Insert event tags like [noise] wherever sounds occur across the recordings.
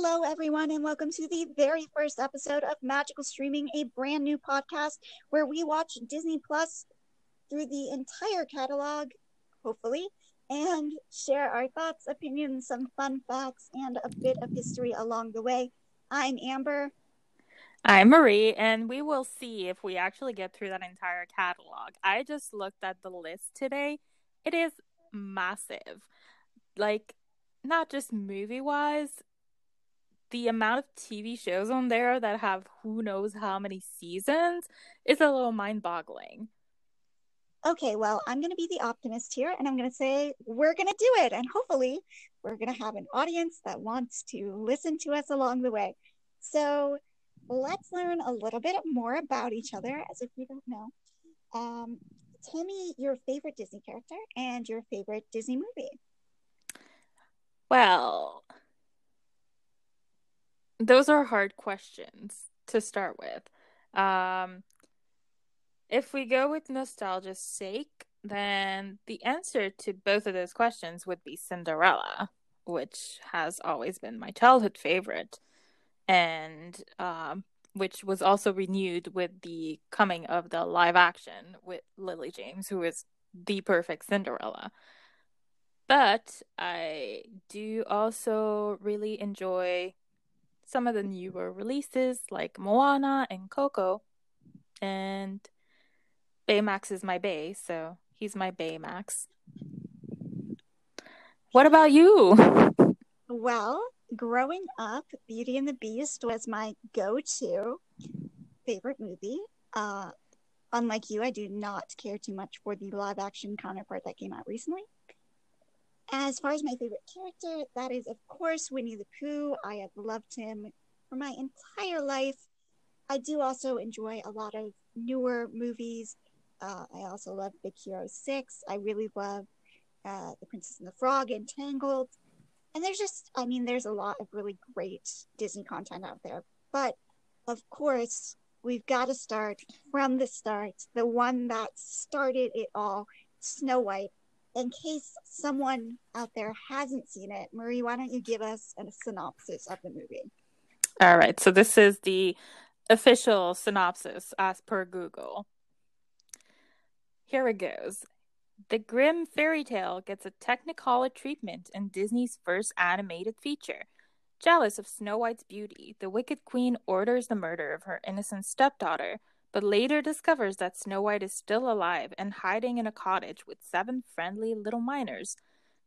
Hello, everyone, and welcome to the very first episode of Magical Streaming, a brand new podcast where we watch Disney Plus through the entire catalog, hopefully, and share our thoughts, opinions, some fun facts, and a bit of history along the way. I'm Amber. I'm Marie, and we will see if we actually get through that entire catalog. I just looked at the list today. It is massive. Like, not just movie wise, the amount of TV shows on there that have who knows how many seasons is a little mind boggling. Okay, well, I'm going to be the optimist here and I'm going to say we're going to do it. And hopefully, we're going to have an audience that wants to listen to us along the way. So, let's learn a little bit more about each other as if we don't know. Um, tell me your favorite Disney character and your favorite Disney movie. Well, those are hard questions to start with. Um, if we go with nostalgia's sake, then the answer to both of those questions would be Cinderella, which has always been my childhood favorite, and um, which was also renewed with the coming of the live action with Lily James, who is the perfect Cinderella. But I do also really enjoy some of the newer releases like Moana and Coco. And Baymax is my Bay, so he's my Baymax. What about you? [laughs] Well, growing up, Beauty and the Beast was my go to favorite movie. Uh, unlike you, I do not care too much for the live action counterpart that came out recently. As far as my favorite character, that is, of course, Winnie the Pooh. I have loved him for my entire life. I do also enjoy a lot of newer movies. Uh, I also love Big Hero 6. I really love uh, The Princess and the Frog and Tangled. And there's just, I mean, there's a lot of really great Disney content out there. But of course, we've got to start from the start, the one that started it all, Snow White in case someone out there hasn't seen it, Marie, why don't you give us a synopsis of the movie? All right. So this is the official synopsis as per Google. Here it goes. The Grimm fairy tale gets a Technicolor treatment in Disney's first animated feature. Jealous of Snow White's beauty, the Wicked Queen orders the murder of her innocent stepdaughter, but later discovers that Snow White is still alive and hiding in a cottage with seven friendly little miners.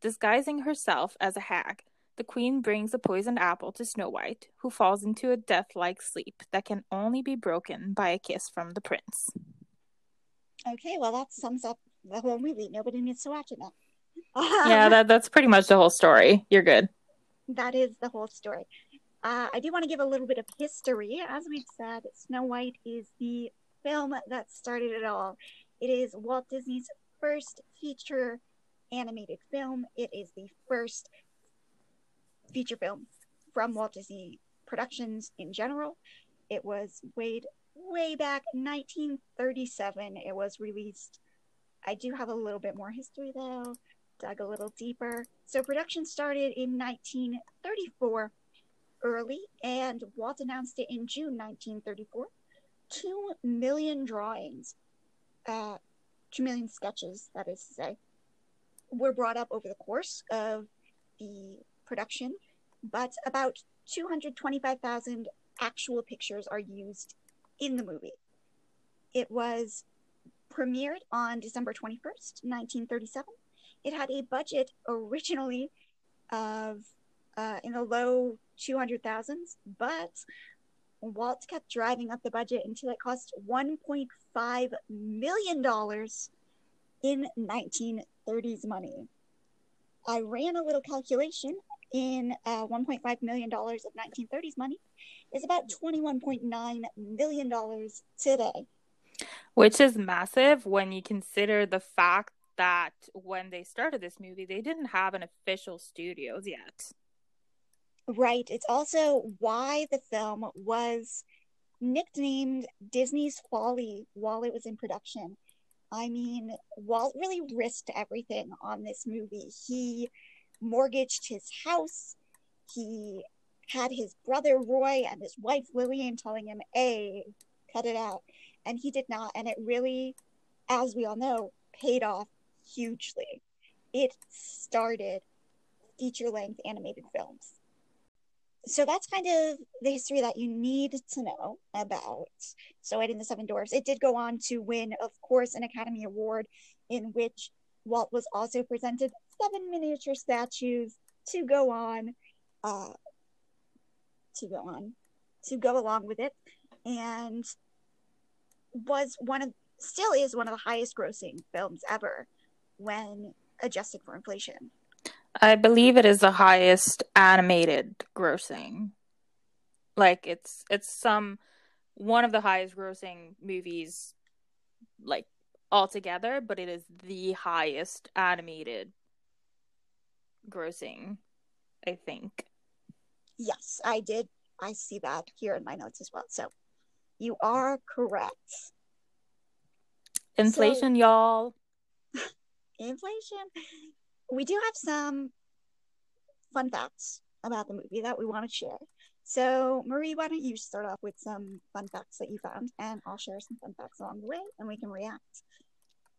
Disguising herself as a hag, the queen brings a poisoned apple to Snow White, who falls into a death like sleep that can only be broken by a kiss from the prince. Okay, well, that sums up the whole movie. Nobody needs to watch it now. yeah, that, that's pretty much the whole story. You're good. [laughs] That is the whole story. Uh, I do want to give a little bit of history. As we've said, Snow White is the film that started it all. It is Walt Disney's first feature animated film. It is the first feature film from Walt Disney Productions in general. It was way, way back 1937. It was released. I do have a little bit more history though, dug a little deeper. So production started in 1934 early, and Walt announced it in June 1934. Two million drawings, uh, two million sketches, that is to say, were brought up over the course of the production, but about 225,000 actual pictures are used in the movie. It was premiered on December 21st, 1937. It had a budget originally of uh, in the low 200,000s, but Walt kept driving up the budget until it cost $1.5 million in 1930s money. I ran a little calculation in uh, $1.5 million of 1930s money is about $21.9 million today. Which is massive when you consider the fact that when they started this movie, they didn't have an official studios yet. Right. It's also why the film was nicknamed Disney's Folly while it was in production. I mean, Walt really risked everything on this movie. He mortgaged his house, he had his brother Roy and his wife Lillian telling him, "Hey, cut it out," and he did not. And it really, as we all know, paid off hugely. It started feature length animated films. So that's kind of the history that you need to know about Snow White and the Seven Dwarfs. It did go on to win, of course, an Academy Award in which Walt was also presented seven miniature statues to go on, uh, to go on, to go along with it, and was one of, still is one of the highest grossing films ever when adjusted for inflation. I believe it is the highest animated grossing. Like it's it's some one of the highest grossing movies like altogether, but it is the highest animated grossing, I think. Yes, I did. I see that here in my notes as well. So you are correct. Inflation, so, y'all. [laughs] inflation we do have some fun facts about the movie that we want to share. So, Marie, why don't you start off with some fun facts that you found, and I'll share some fun facts along the way, and we can react.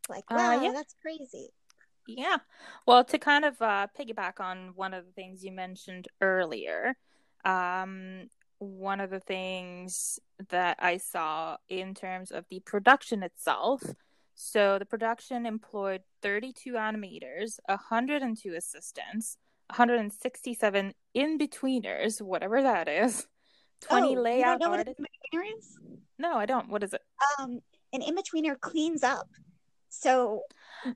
Like, wow, uh, yeah. that's crazy. Yeah. Well, to kind of uh, piggyback on one of the things you mentioned earlier, um, one of the things that I saw in terms of the production itself so the production employed 32 animators, 102 assistants, 167 in betweeners, whatever that is, 20 oh, layout you artists. No, I don't. What is it? Um, an in betweener cleans up. So.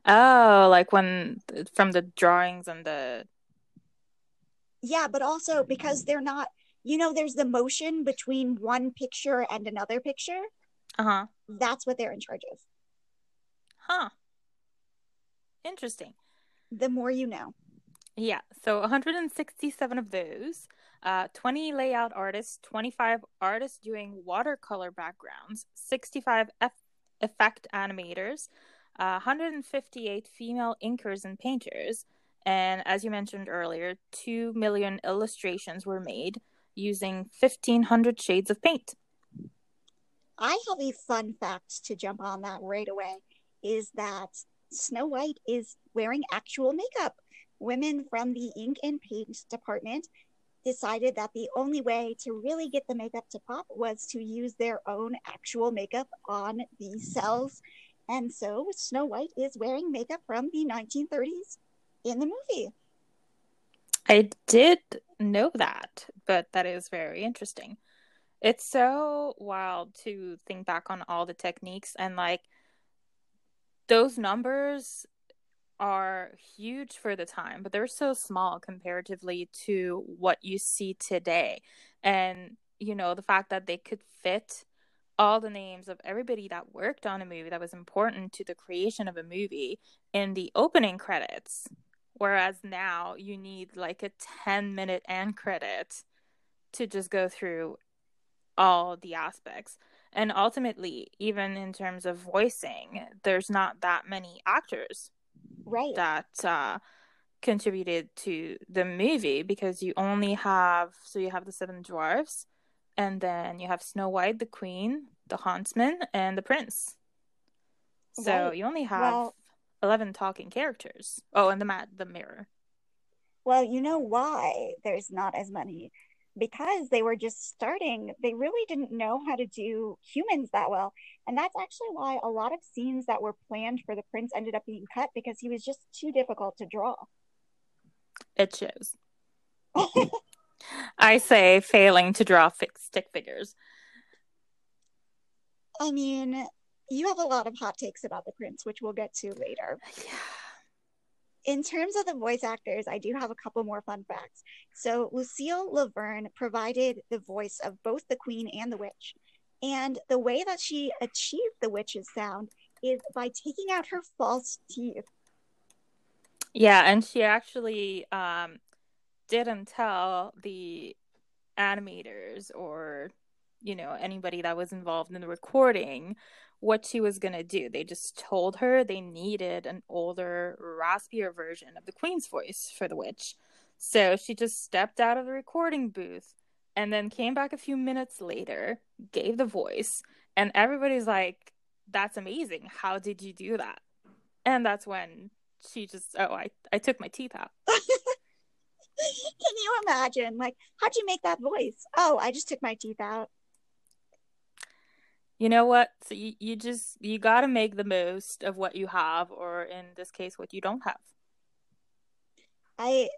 Oh, like when from the drawings and the. Yeah, but also because they're not, you know, there's the motion between one picture and another picture. Uh huh. That's what they're in charge of. Huh. Interesting. The more you know. Yeah. So 167 of those, uh, 20 layout artists, 25 artists doing watercolor backgrounds, 65 F- effect animators, uh, 158 female inkers and painters, and as you mentioned earlier, 2 million illustrations were made using 1500 shades of paint. I have a fun fact to jump on that right away is that Snow White is wearing actual makeup. Women from the ink and paint department decided that the only way to really get the makeup to pop was to use their own actual makeup on the cells. And so Snow White is wearing makeup from the 1930s in the movie. I did know that, but that is very interesting. It's so wild to think back on all the techniques and like those numbers are huge for the time, but they're so small comparatively to what you see today. And, you know, the fact that they could fit all the names of everybody that worked on a movie that was important to the creation of a movie in the opening credits. Whereas now you need like a 10 minute end credit to just go through all the aspects and ultimately even in terms of voicing there's not that many actors right. that uh, contributed to the movie because you only have so you have the seven dwarfs and then you have snow white the queen the huntsman and the prince. So right. you only have well, 11 talking characters. Oh and the mat the mirror. Well you know why there's not as many because they were just starting, they really didn't know how to do humans that well. And that's actually why a lot of scenes that were planned for the prince ended up being cut because he was just too difficult to draw. It shows. [laughs] I say failing to draw stick figures. I mean, you have a lot of hot takes about the prince, which we'll get to later. [sighs] Yeah in terms of the voice actors, I do have a couple more fun facts. So, Lucille La Verne provided the voice of both the queen and the witch. And the way that she achieved the witch's sound is by taking out her false teeth. Yeah, and she actually um, didn't tell the animators or, you know, anybody that was involved in the recording what she was going to do. They just told her they needed an older, raspier version of the Queen's voice for the witch. So she just stepped out of the recording booth, and then came back a few minutes later, gave the voice, and everybody's like, "That's amazing! How did you do that?" And that's when she just, oh, I I took my teeth out. [laughs] Can you imagine? Like, how'd you make that voice? Oh, I just took my teeth out. You know what? So you, you just you got to make the most of what you have, or in this case, what you don't have. I,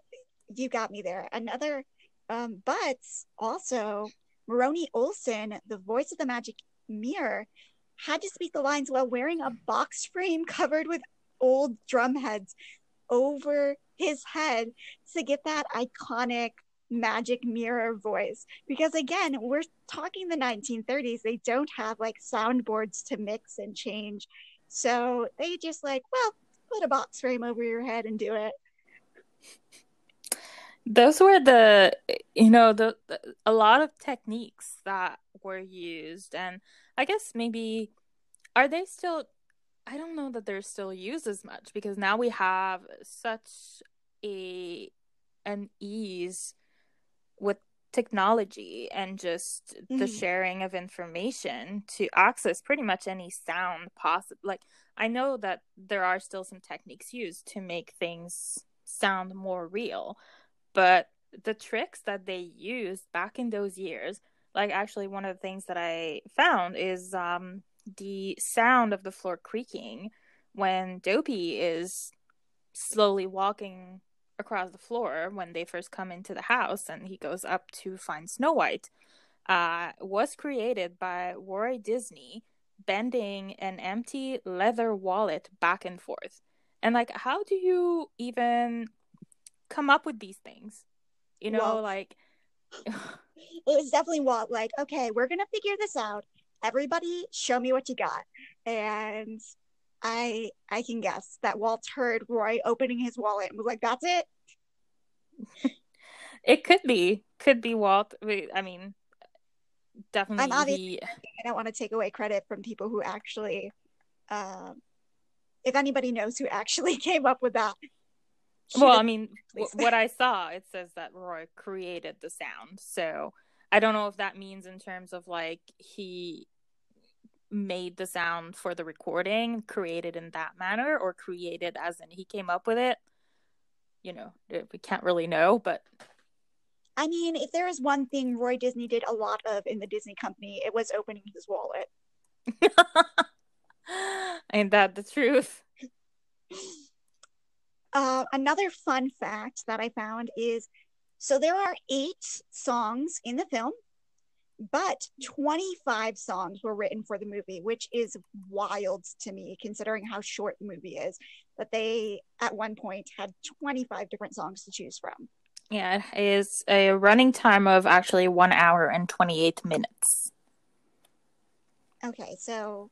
you got me there. Another, um, but also Moroni Olsen, the voice of the magic mirror, had to speak the lines while wearing a box frame covered with old drum heads over his head to get that iconic magic mirror voice. Because again we're talking the 1930s they don't have like soundboards to mix and change. So they just like well put a box frame over your head and do it. Those were the you know the, the a lot of techniques that were used. And i guess maybe are they still I don't know that they're still used as much because now we have such a an ease technology and just mm-hmm. the sharing of information to access pretty much any sound possible like i know that there are still some techniques used to make things sound more real but the tricks that they used back in those years like actually one of the things that i found is um the sound of the floor creaking when Dopey is slowly walking across the floor when they first come into the house and he goes up to find Snow White uh, was created by Roy Disney bending an empty leather wallet back and forth. And like, how do you even come up with these things? You know, well, like [laughs] it was definitely what like, okay, we're gonna figure this out everybody show me what you got and i i can guess that walt heard roy opening his wallet and was like that's it. [laughs] It could be could be walt. I mean definitely I'm obviously, i don't want to take away credit from people who actually um if anybody knows who actually [laughs] came up with that. Well i mean [laughs] w- what i saw it says that roy created the sound. So I don't know if that means in terms of like he made the sound for the recording, created in that manner, or created as in he came up with it. You know, we can't really know, but I mean, if there is one thing Roy Disney did a lot of in the Disney company, it was opening his wallet. [laughs] Ain't that the truth? Uh, another fun fact that I found is so there are eight songs in the film, but 25 songs were written for the movie, which is wild to me considering how short the movie is. That they at one point had 25 different songs to choose from. Yeah, it is a running time of actually one hour and 28 minutes. Okay, so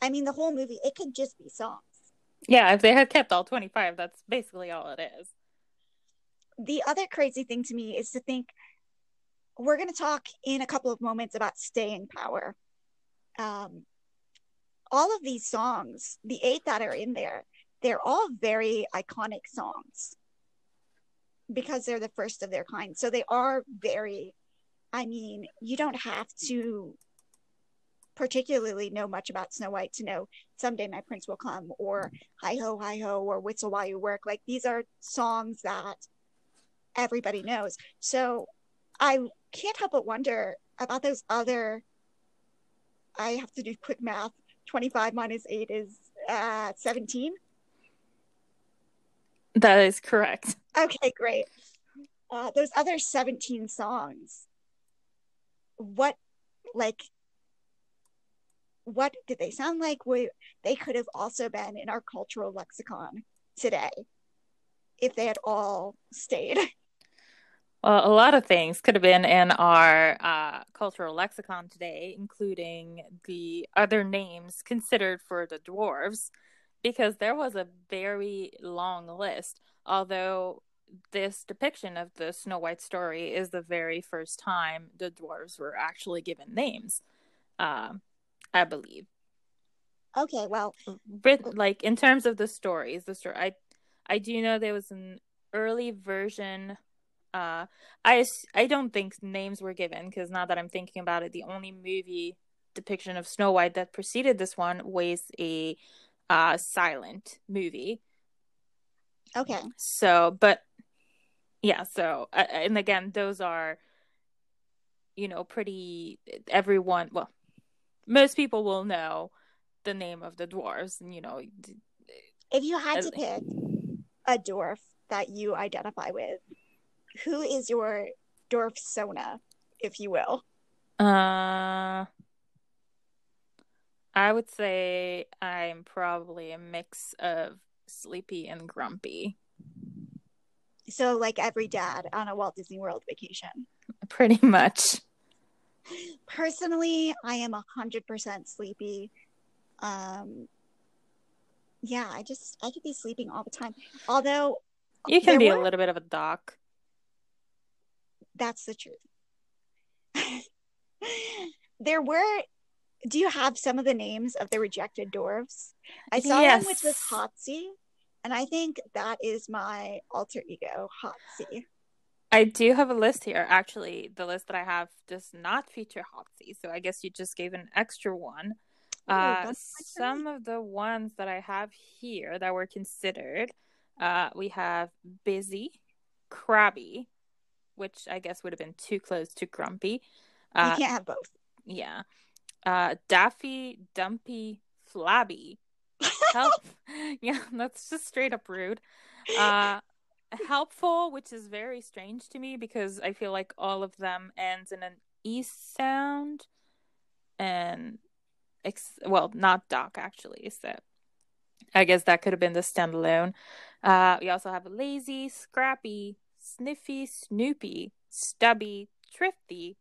I mean, the whole movie, it could just be songs. Yeah, if they had kept all 25, that's basically all it is the other crazy thing to me is to think we're going to talk in a couple of moments about staying power. Um, all of these songs, the eight that are in there, they're all very iconic songs because they're the first of their kind. So they are very, I mean, you don't have to particularly know much about Snow White to know someday my prince will come or hi ho hi ho or whistle while you work. Like these are songs that everybody knows. So I can't help but wonder about those other. I have to do quick math. 25 minus 8 is uh, 17. That is correct. Okay, great. Uh, those other 17 songs, what, like, what did they sound like? We, they could have also been in our cultural lexicon today if they had all stayed. [laughs] Well, a lot of things could have been in our uh, cultural lexicon today, including the other names considered for the dwarves, because there was a very long list. Although this depiction of the Snow White story is the very first time the dwarves were actually given names, uh, I believe. Okay, well, like in terms of the stories, the story I I do know there was an early version Uh, I I don't think names were given because now that I'm thinking about it, the only movie depiction of Snow White that preceded this one was a uh, silent movie. Okay. So, but yeah, so uh, and again, those are you know pretty everyone. Well, most people will know the name of the dwarves, and you know. If you had to pick a dwarf that you identify with, who is your dwarf sona, if you will? Uh, I would say I'm probably a mix of sleepy and grumpy. So, like every dad on a Walt Disney World vacation. Pretty much. Personally, I am a 100% sleepy. Um, yeah, I just, I could be sleeping all the time. Although, you can be were... a little bit of a doc. That's the truth. [laughs] there were do you have some of the names of the rejected dwarves? I saw yes. one which was Hotsy, and I think that is my alter ego, Hotsy. I do have a list here. Actually, the list that I have does not feature Hotsy, so I guess you just gave an extra one. Uh, some of the ones that I have here that were considered, uh, we have Busy, Crabby, which I guess would have been too close to Grumpy. Uh, you can't have both. Yeah uh, Daffy, Dumpy, Flabby. Help. [laughs] [laughs] yeah, that's just straight up rude. Uh, helpful, which is very strange to me because I feel like all of them ends in an E sound. And, ex- well, not Doc actually. So I guess that could have been the standalone. Uh, we also have Lazy, Scrappy, Sniffy, Snoopy, Stubby, Thrifty,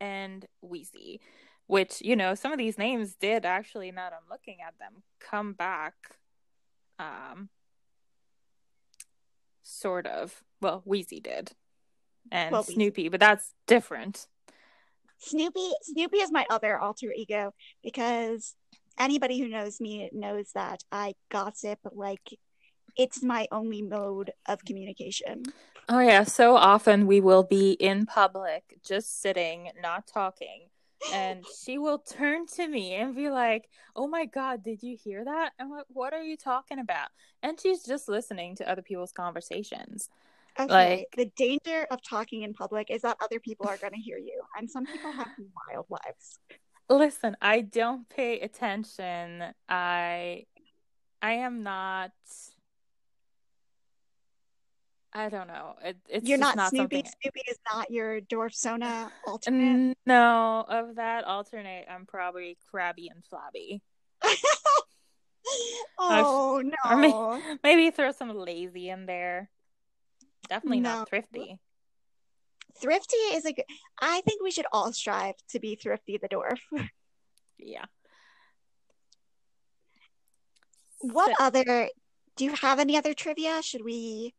and Wheezy which you know some of these names did actually now that i'm looking at them come back um sort of. Well wheezy did and well, snoopy but that's different. Snoopy snoopy is my other alter ego because anybody who knows me knows that i gossip like it's my only mode of communication oh yeah so often we will be in public just sitting not talking and [laughs] she will turn to me and be like, "Oh my god, did you hear that?" I'm like, "What are you talking about?" And she's just listening to other people's conversations. Okay. Like the danger of talking in public is that other people are going to hear you, and some people have wild lives. Listen, I don't pay attention. I I am not I don't know. It, it's You're not, not Snoopy. Something... Snoopy is not your dwarf sona alternate. No, of that alternate, I'm probably crabby and flabby. [laughs] oh no! Or [laughs] maybe, maybe, throw some lazy in there. Definitely no. not thrifty. Thrifty is a good. I think we should all strive to be thrifty the dwarf. [laughs] yeah. What so, other? Do you have any other trivia? Should we?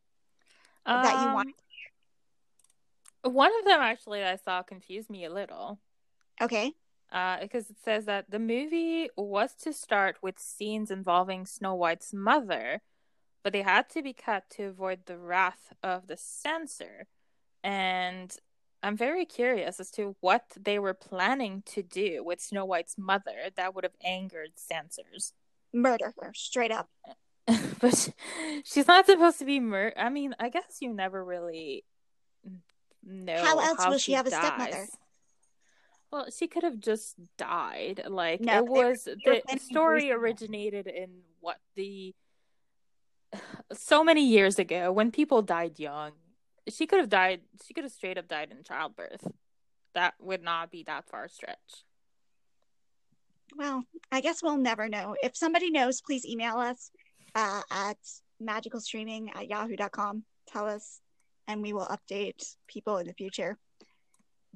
Um, that you want? One of them actually I saw confused me a little. Okay. Uh, because it says that the movie was to start with scenes involving Snow White's mother, but they had to be cut to avoid the wrath of the censor. And I'm very curious as to what they were planning to do with Snow White's mother that would have angered censors. Murder her, straight up. [laughs] but she's not supposed to be mur. I mean, I guess you never really know how else how will she, she have dies. a stepmother. Well, she could have just died. Like no, it was the story originated in what the so many years ago when people died young. She could have died. She could have straight up died in childbirth. That would not be that far stretch. Well, I guess we'll never know. If somebody knows, please email us uh, at magicalstreaming at yahoo.com. Tell us, and we will update people in the future.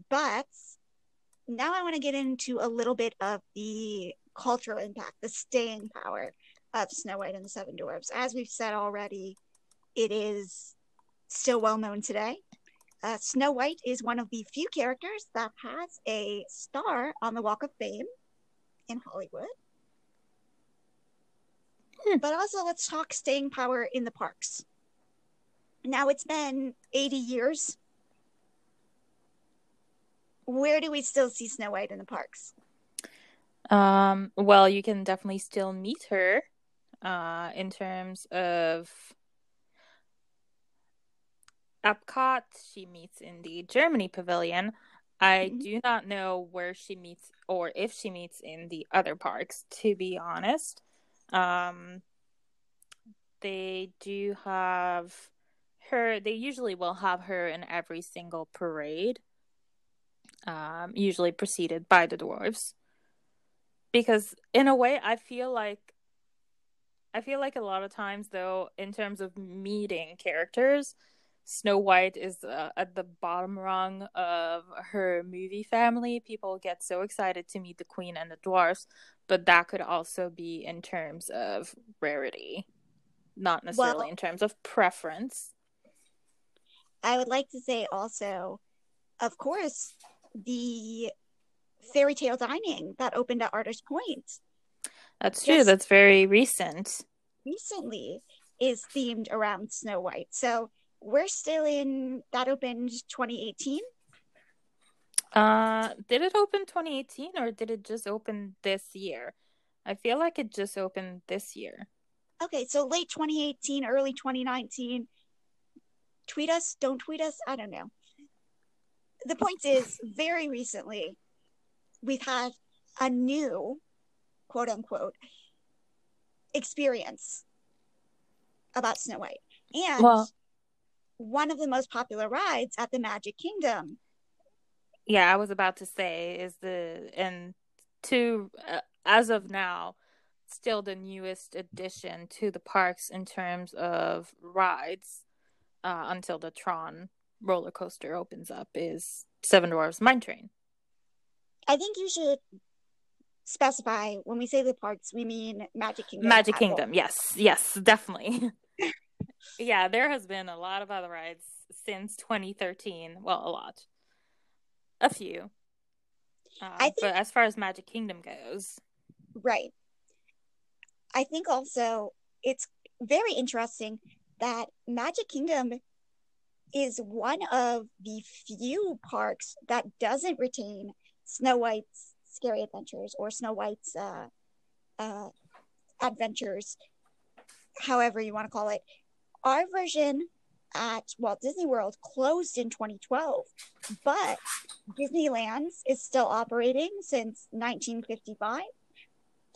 But now I want to get into a little bit of the cultural impact, the staying power of Snow White and the Seven Dwarfs. As we've said already, it is still well known today. Uh, Snow White is one of the few characters that has a star on the Walk of Fame in Hollywood. Hmm. But also, let's talk staying power in the parks. Now, it's been 80 years where do we still see Snow White in the parks? Um, well, you can definitely still meet her uh, in terms of Epcot. She meets in the Germany Pavilion. I Mhm. do not know where she meets or if she meets in the other parks, to be honest. Um, they do have her, they usually will have her in every single parade, um, usually preceded by the dwarves. Because in a way, I feel like I feel like a lot of times, though, in terms of meeting characters, Snow White is uh, at the bottom rung of her movie family. People get so excited to meet the queen and the dwarfs, but that could also be in terms of rarity, not necessarily Well- in terms of preference. I would like to say also, of course, the fairy tale dining that opened at Artist Point That's true. Yes. That's very recent. recently is themed around Snow White. So we're still in that opened 2018. Uh, did it open 2018 or did it just open this year? I feel like it just opened this year. Okay, so late 2018, early 2019. Tweet us, don't tweet us, I don't know. The point is, very recently, we've had a new, quote unquote, experience about Snow White. And Well- one of the most popular rides at the Magic Kingdom. Yeah, I was about to say is the and to uh, as of now, still the newest addition to the parks in terms of rides uh, until the Tron roller coaster opens up is Seven Dwarfs Mine Train. I think you should specify when we say the parks, we mean Magic Kingdom. Magic. Kingdom, yes, yes, definitely. [laughs] yeah, there has been a lot of other rides since 2013. Well, a lot, a few. Uh, I think- but as far as Magic Kingdom goes, Right. I think also it's very interesting that Magic Kingdom is one of the few parks that doesn't retain Snow White's Scary Adventures or Snow White's uh, uh, Adventures, however you want to call it. Our version at Walt Disney World closed in 2012, but Disneyland's is still operating since 1955.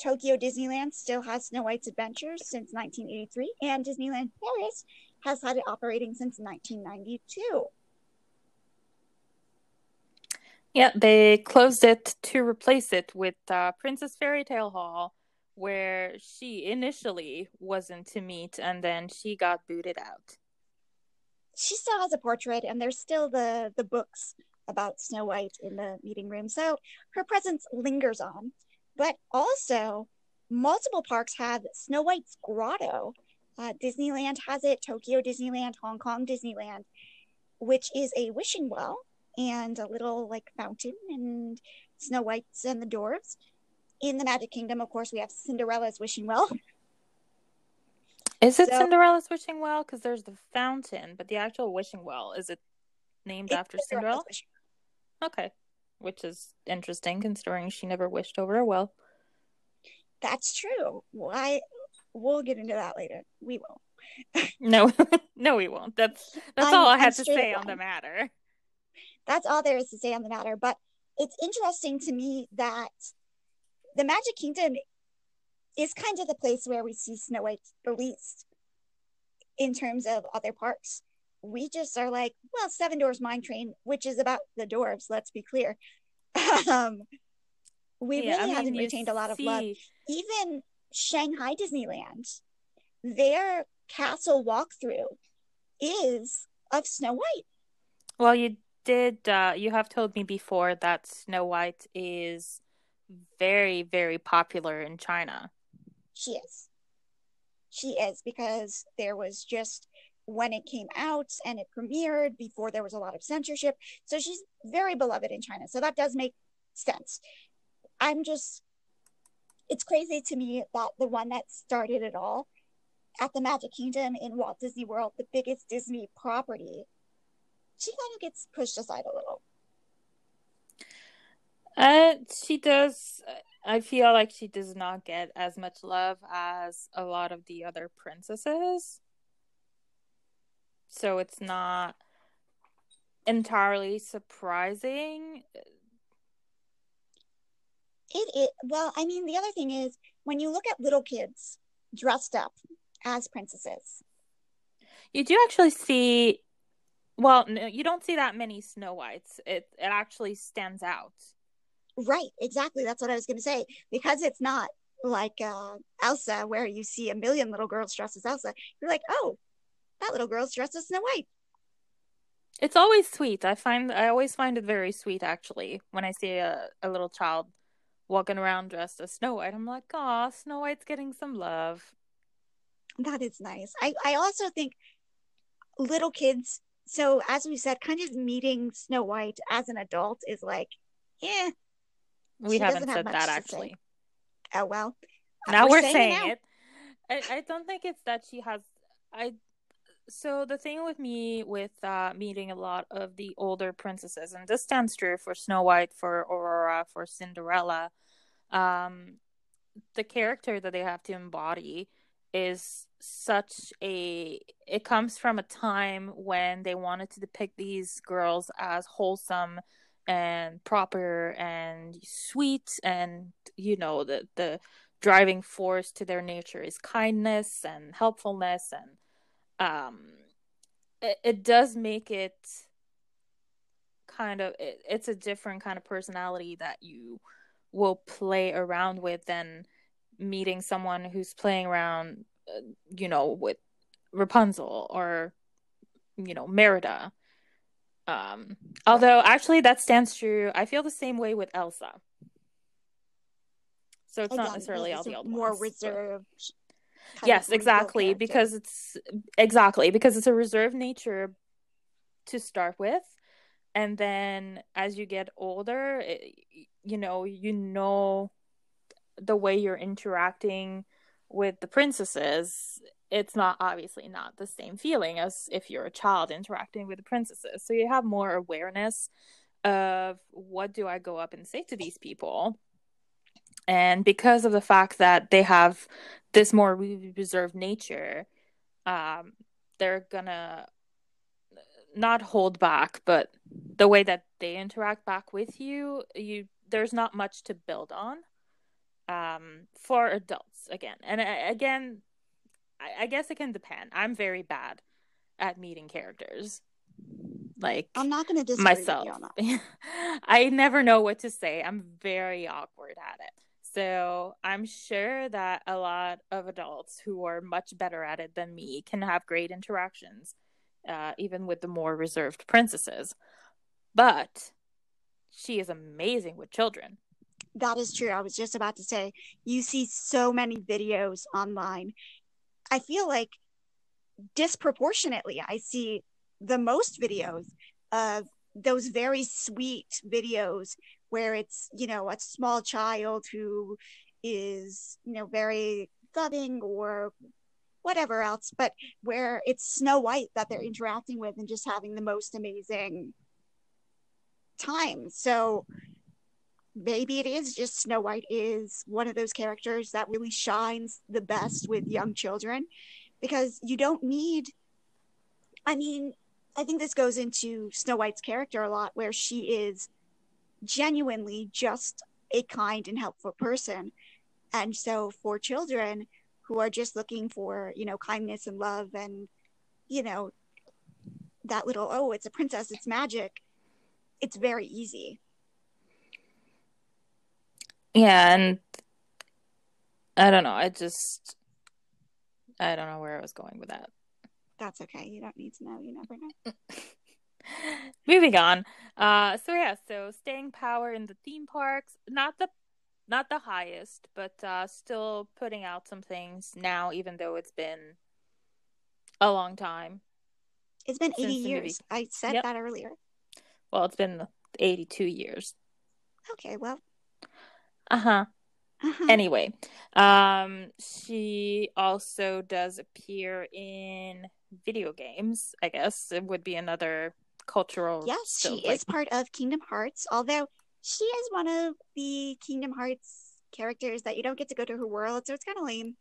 Tokyo Disneyland still has Snow White's Adventures since 1983, and Disneyland Paris has had it operating since 1992. Yeah, they closed it to replace it with uh, Princess Fairy Tale Hall, where she initially wasn't to meet, and then she got booted out. She still has a portrait, and there's still the the books about Snow White in the meeting room, so her presence lingers on. But also, multiple parks have Snow White's grotto. Uh, Disneyland has it, Tokyo Disneyland, Hong Kong Disneyland, which is a wishing well and a little like fountain and Snow White's and the dwarves. In the Magic Kingdom, of course, we have Cinderella's wishing well. Is it So- Cinderella's wishing well? Because there's the fountain, but the actual wishing well is it named after Cinderella? Okay, which is interesting considering she never wished over a well. That's true. Why? We'll get into that later. We won't. [laughs] No, [laughs] no, we won't. That's that's I'm- all I had to say on the matter. That's all there is to say on the matter. But it's interesting to me that the Magic Kingdom is kind of the place where we see Snow White the least in terms of other parks. We just are like, well, Seven Dwarfs Mine Train, which is about the dwarves, let's be clear. [laughs] um, we Yeah, I really mean, haven't retained a lot of love. even Shanghai Disneyland, their castle walkthrough is of Snow White. Well, you did. Uh, you have told me before that Snow White is very, very popular in China. She is. She is because there was just when it came out and it premiered before there was a lot of censorship. So she's very beloved in China. So that does make sense. I'm just, it's crazy to me that the one that started it all at the Magic Kingdom in Walt Disney World, the biggest Disney property, she kind of gets pushed aside a little. Uh, she does. I feel like she does not get as much love as a lot of the other princesses. So it's not entirely surprising. It, it well, I mean, the other thing is when you look at little kids dressed up as princesses, You do actually see. Well, no, you don't see that many Snow Whites. It it actually stands out. Right? Exactly. That's what I was going to say. Because it's not like uh, Elsa, where you see a million little girls dressed as Elsa. You're like, oh, that little girl's dressed as Snow White. It's always sweet. I find I always find it very sweet actually when I see a, a little child walking around dressed as Snow White. I'm like, "Aw, Snow White's getting some love." That is nice. I, I also think little kids, so as we said, kind of meeting Snow White as an adult is like, eh, We She haven't doesn't have said that actually. oh well. Now we're, saying saying, now. it. I, I don't think it's that she has. I. So the thing with me with uh, meeting a lot of the older princesses, and this stands true for Snow White, for Aurora, for Cinderella, um, the character that they have to embody is such a. It comes from a time when they wanted to depict these girls as wholesome and proper and sweet, and you know the the driving force to their nature is kindness and helpfulness and um it, it does make it kind of it, it's a different kind of personality that you will play around with than meeting someone who's playing around uh, you know with Rapunzel or you know Merida um although actually that stands true. I feel the same way with Elsa. So it's not necessarily all the old more ones, reserved. kind yes exactly because it's exactly because it's a reserved nature to start with. And then as you get older it, you know you know the way you're interacting with the princesses it's not obviously not the same feeling as if you're a child interacting with the princesses. So you have more awareness of what do i go up and say to these people? And because of the fact that they have this more reserved nature um they're gonna not hold back but the way that they interact back with you you there's not much to build on um for adults again. And uh, again I, I guess it can depend i'm very bad at meeting characters like I'm not going to disagree myself. with you on that. [laughs] I never know what to say. I'm very awkward at it. So I'm sure that a lot of adults who are much better at it than me can have great interactions, uh, even with the more reserved princesses. But she is amazing with children. That is true. I was just about to say, you see so many videos online. I feel like disproportionately, I see the most videos of those very sweet videos where it's, you know, a small child who is, you know, very loving or whatever else, but where it's Snow White that they're interacting with and just having the most amazing time. So, maybe it is just Snow White is one of those characters that really shines the best with young children because you don't need I mean, I think this goes into Snow White's character a lot where she is genuinely just a kind and helpful person. And so for children who are just looking for, you know, kindness and love and you know that little oh, it's a princess, it's magic. It's very easy. Yeah, and I don't know. I just I don't know where I was going with that. That's okay. You don't need to know. You never know. [laughs] [laughs] Moving on. Uh so yeah, so staying power in the theme parks, not the not the highest, but uh still putting out some things now even though it's been a long time. It's been 80 years. I said Yep. that earlier. Well, it's been 82 years. Okay, well. Uh-huh. uh-huh. Anyway, um she also does appear in video games, I guess. It would be another cultural yes, so, she like- is part of Kingdom Hearts, although she is one of the Kingdom Hearts characters that you don't get to go to her world, so it's kind of lame.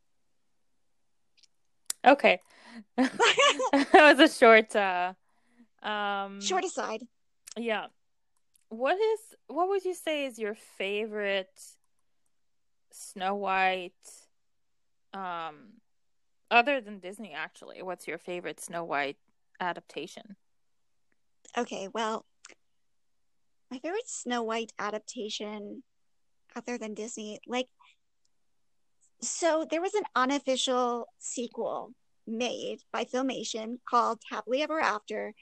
Okay. [laughs] [laughs] that was a short uh um Short aside. Yeah. What is what would you say is your favorite Snow White um other than Disney actually? What's your favorite Snow White adaptation? Okay, well, my favorite Snow White adaptation other than Disney, like so there was an unofficial sequel made by Filmation called Happily Ever After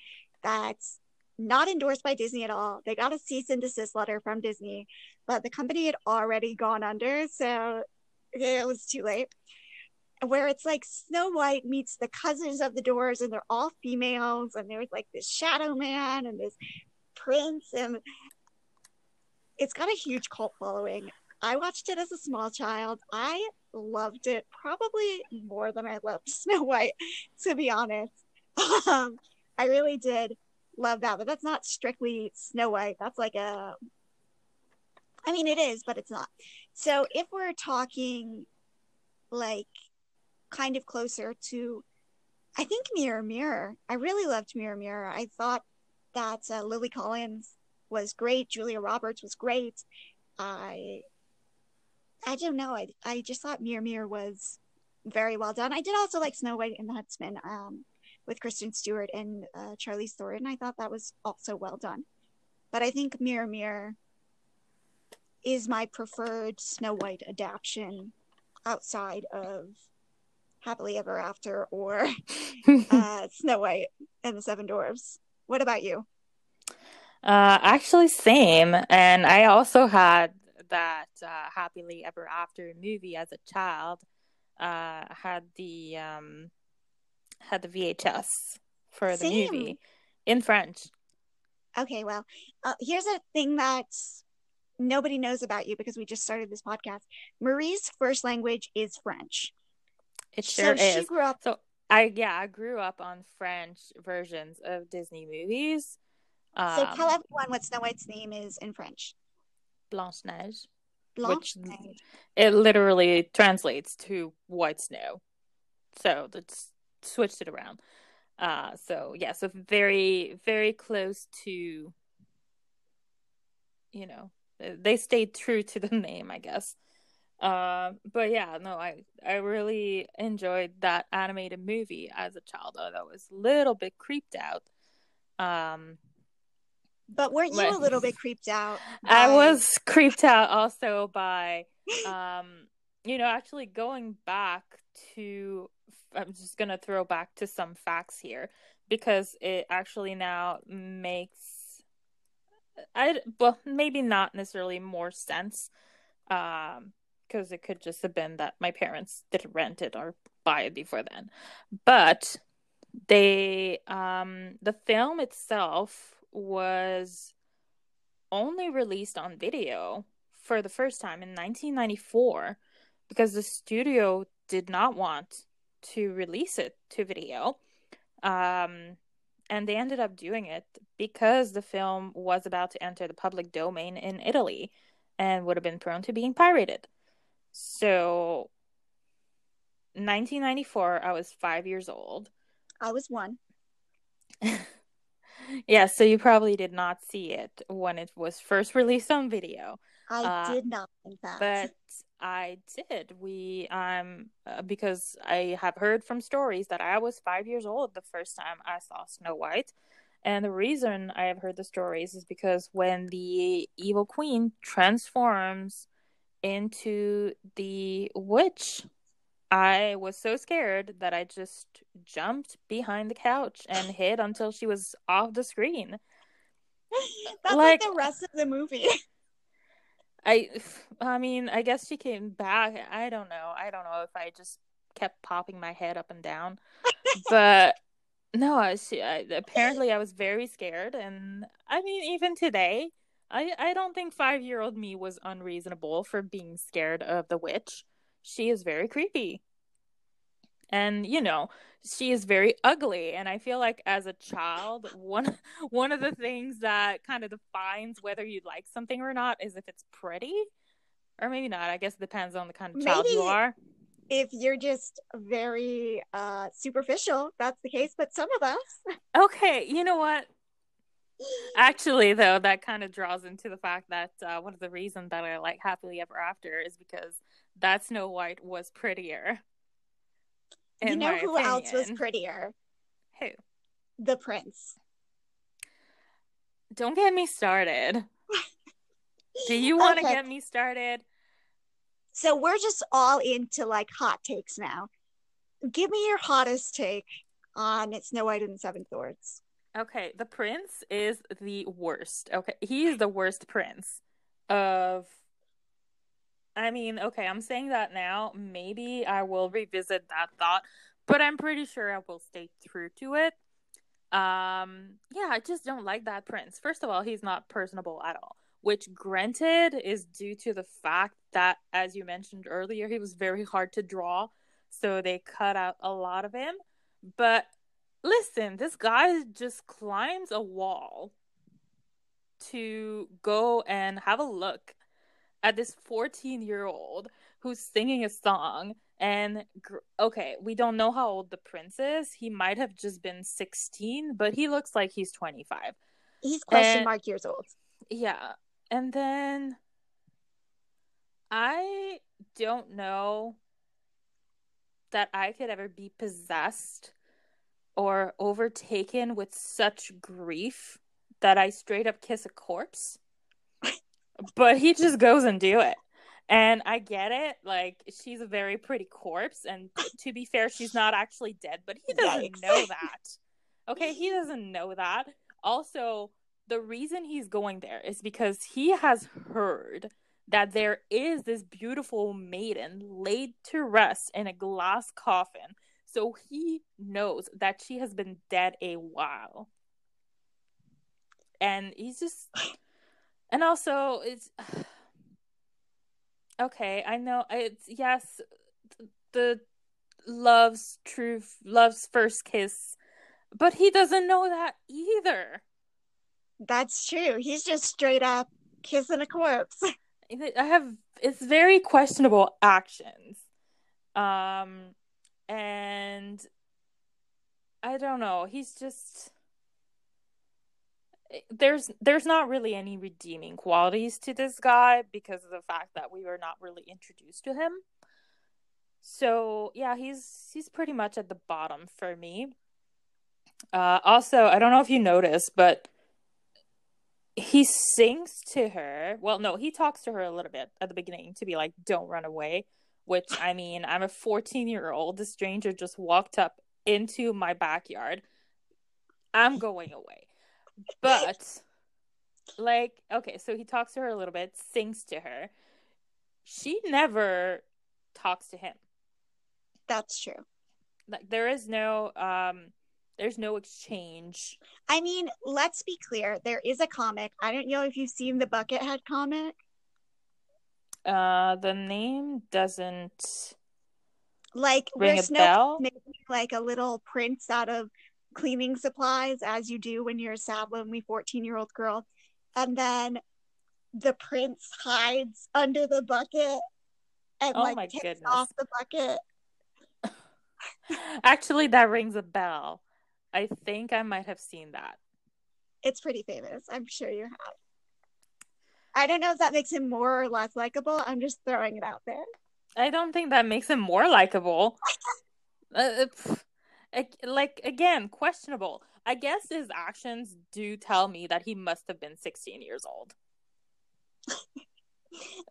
that's not endorsed by Disney at all. They got a cease and desist letter from Disney, but the company had already gone under, so it was too late. Where it's like Snow White meets the cousins of the Dwarfs, and they're all females, and there's like this Shadow Man and this Prince, and it's got a huge cult following. I watched it as a small child. I loved it probably more than I loved [laughs] Snow White, to be honest. [laughs] Um, I really did love that, but that's not strictly Snow White. That's like a, I mean, it is, but it's not. So if we're talking like kind of closer to, I think Mirror Mirror. I really loved Mirror Mirror. I thought that uh, Lily Collins was great. Julia Roberts was great. I I don't know. I I just thought Mirror Mirror was very well done. I did also like Snow White and the Huntsman um, with Kristen Stewart and uh, Charlize Theron. I thought that was also well done. But I think Mirror Mirror is my preferred Snow White adaptation outside of Happily Ever After or [laughs] uh, Snow White and the Seven Dwarfs. What about you? Uh, actually, same. And I also had that uh, Happily Ever After movie as a child. Uh, had the um, had the VHS for the Same. movie in French. Okay, well, uh, here's a thing that nobody knows about you because we just started this podcast. Marie's first language is French. It sure so is. She grew up. So I yeah, I grew up on French versions of Disney movies. Um, so tell everyone what Snow White's name is in French. Blanche Neige. Blanche Neige. It literally translates to white snow. So let's switched it around. Uh, so yeah, so very, very close to, you know, they stayed true to the [laughs] name, I guess. Uh, but yeah, no, I I really enjoyed that animated movie as a child. Although I was a little bit creeped out. Um, but weren't you a little bit creeped out? [laughs] By... I was creeped out also by, [laughs] um, you know, actually going back to. I'm just gonna throw back to some facts here because it actually now makes. I well maybe not necessarily more sense, um, because it could just have been that my parents didn't rent it or buy it before then, but they um the film itself was only released on video for the first time in 1994 because the studio did not want to release it to video. Um, and they ended up doing it because the film was about to enter the public domain in Italy and would have been prone to being pirated. So, 1994, I was five years old. I was one. [laughs] yeah, so you probably did not see it when it was first released on video. I uh, did not, in fact. But I did. We um uh, because I have heard from stories that I was 5 years old the first time I saw Snow White. And the reason I have heard the stories is because when the evil queen transforms into the witch I was so scared that I just jumped behind the couch and hid until she was off the screen. [laughs] That's like, like the rest of the movie. [laughs] I I mean, I guess she came back. I don't know. I don't know if I just kept popping my head up and down. but no, she, I, apparently I was very scared and I mean even today, I I don't think 5-year-old me was unreasonable for being scared of the witch she is very creepy. And you know she is very ugly and i feel like as a child one [laughs] one of the things that kind of defines whether you like something or not is if it's pretty or maybe not. I guess it depends on the kind of child Maybe- you are. If you're just very uh, superficial, that's the case. But some of us, okay you know what? [laughs] Actually though that kind of draws into the fact that uh, one of the reasons that i like happily ever after is because that snow white was prettier you know who else was prettier? who The prince. don't get me started [laughs] do you want to Okay. get me started So we're just all into like hot takes now. Give me your hottest take on it's Snow White and the Seven Dwarfs. Okay, the prince is the worst. Okay, he is the worst prince of. I mean, okay, I'm saying that now. Maybe I will revisit that thought, but I'm pretty sure I will stay true to it. Um, yeah, I just don't like that prince. First of all, he's not personable at all, which granted is due to the fact that, as you mentioned earlier, he was very hard to draw, so they cut out a lot of him. But listen, this guy just climbs a wall to go and have a look at this 14 year old who's singing a song. And gr- okay, we don't know how old the prince is. He might have just been 16, but he looks like he's 25. He's question And- mark years old. Yeah. And then I don't know that I could ever be possessed or overtaken with such grief that I straight up kiss a corpse. But he just goes and do it. And I get it, like she's a very pretty corpse, and to be fair, she's not actually dead, but he doesn't Yikes. know that. Okay, he doesn't know that. Also, the reason he's going there is because he has heard that there is this beautiful maiden laid to rest in a glass coffin. So he knows that she has been dead a while. And he's just and also it's [sighs] okay, I know it's yes the love's true love's first kiss, but he doesn't know that either. That's true. He's just straight up kissing a corpse. [laughs] I have it's very questionable actions. Um and I don't know, he's just there's there's not really any redeeming qualities to this guy because of the fact that we were not really introduced to him. So, yeah, he's he's pretty much at the bottom for me. Uh also, I don't know if you noticed, but he sings to her. Well, no, he talks to her a little bit at the beginning to be like, "Don't run away." Which I mean, I'm a 14 year old. The stranger just walked up into my backyard. I'm going away. But like, okay, so he talks to her a little bit, sings to her. She never talks to him. That's true. Like there is no um there's no exchange. I mean, let's be clear. There is a comic. I don't know if you've seen the Buckethead comic. Uh the name doesn't Like ring where a Snow bell. making like a little prince out of cleaning supplies, as you do when you're a sad, lonely 14 year old girl. And then the prince hides under the bucket and Oh like my takes goodness. off the bucket. [laughs] Actually, that rings a bell. I think I might have seen that. It's pretty famous. I'm sure you have. I don't know if that makes him more or less likable. I'm just throwing it out there. I don't think that makes him more likable. [laughs] Uh, ag- like again, questionable. I guess his actions do tell me that he must have been 16 years old. [laughs]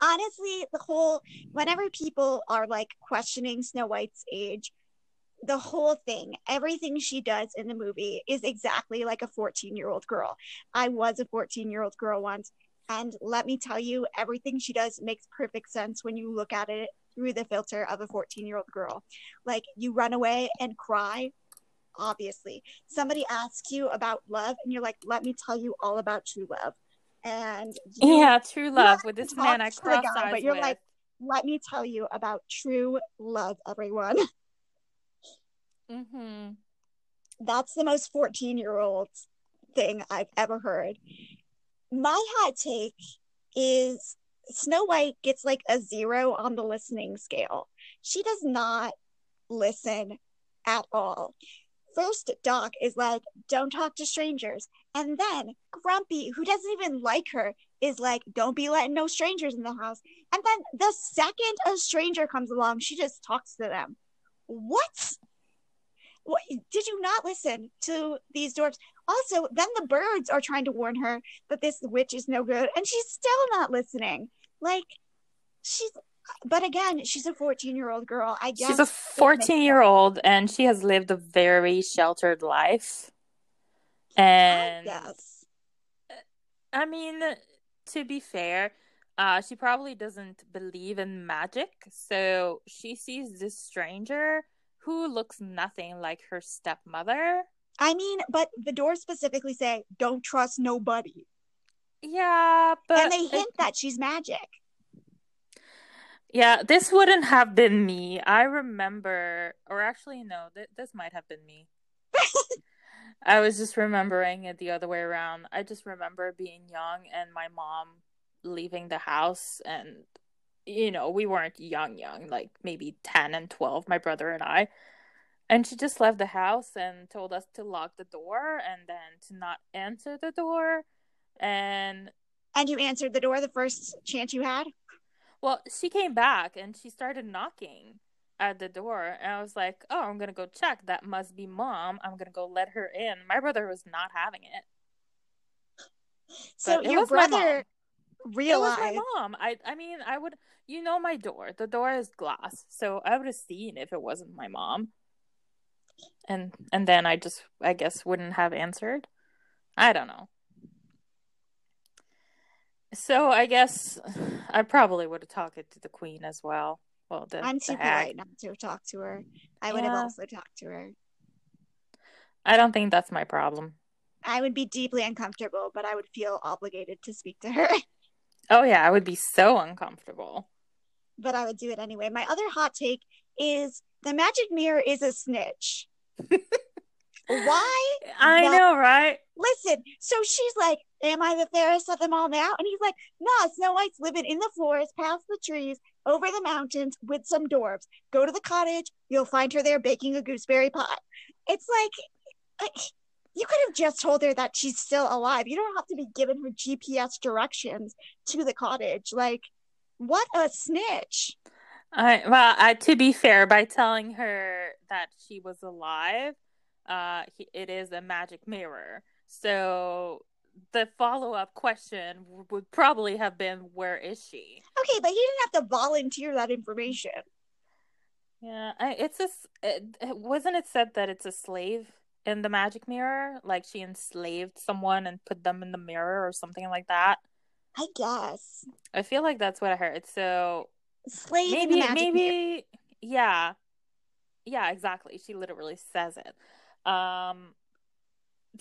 honestly the whole whenever people are like questioning snow white's age the whole thing everything she does in the movie is exactly like a 14 year old girl i was a 14 year old girl once and let me tell you everything she does makes perfect sense when you look at it through the filter of a 14 year old girl like you run away and cry obviously somebody asks you about love and you're like let me tell you all about true love and you Yeah, true love with this man I talk to the cross guy, but you're with. like, let me tell you about true love, everyone. [laughs] Mm-hmm. That's the most 14 year old thing I've ever heard. My hot take is Snow White gets like a zero on the listening scale. She does not listen at all. First, Doc is like, don't talk to strangers. And then Grumpy, who doesn't even like her, is like, don't be letting no strangers in the house. And then the second a stranger comes along, she just talks to them. What? What, did you not listen to these dwarfs? Also, then the birds are trying to warn her that this witch is no good, and she's still not listening. Like, she's, but again, she's a 14 year old girl. I guess She's a 14 year old and she has lived a very sheltered life. And Yes. I mean, to be fair, uh, she probably doesn't believe in magic. So she sees this stranger who looks nothing like her stepmother. I mean, but the dwarfs specifically say, don't trust nobody. Yeah, but and they it- hint that she's magic. yeah, this wouldn't have been me. I remember, or actually, no, th- this might have been me. [laughs] I was just remembering it the other way around. I just remember being young and my mom leaving the house, and you know, we weren't young, young, like maybe 10 and 12, my brother and I. And she just left the house and told us to lock the door and then to not answer the door. And And you answered the door the first chance you had. well, she came back and she started knocking at the door. And I was like, oh, I'm going to go check. That must be mom. I'm going to go let her in. My brother was not having it. So it your brother It was my mom. I I mean, I would you know my door. The door is glass. So I would have seen if it wasn't my mom. And and then I just I guess wouldn't have answered. I don't know. So I guess [sighs] I probably would have talked to the queen as well. Well, the, I'm too polite not to have talked to her. I would have also talked to her. I don't think that's my problem. I would be deeply uncomfortable, but I would feel obligated to speak to her. [laughs] Oh yeah, I would be so uncomfortable. but I would do it anyway. My other hot take is the magic mirror is a snitch. [laughs] Why? I know, right? Listen, so she's like, Am I the fairest of them all now? And he's like, Nah, Snow White's living in the forest, past the trees, over the mountains with some dwarves. Go to the cottage, you'll find her there baking a gooseberry pie. It's like, like, you could have just told her that she's still alive. You don't have to be giving her GPS directions to the cottage. Like, what a snitch. I well, I, to be fair, by telling her that she was alive, uh, he, it is a magic mirror. So the follow up question would probably have been, "Where is she?" Okay, but he didn't have to volunteer that information. Yeah, I, it's a. It, wasn't it said that it's a slave in the magic mirror? Like she enslaved someone and put them in the mirror or something like that. I guess. I feel like that's what I heard. So Slave maybe maybe mirror. yeah yeah exactly she literally says it um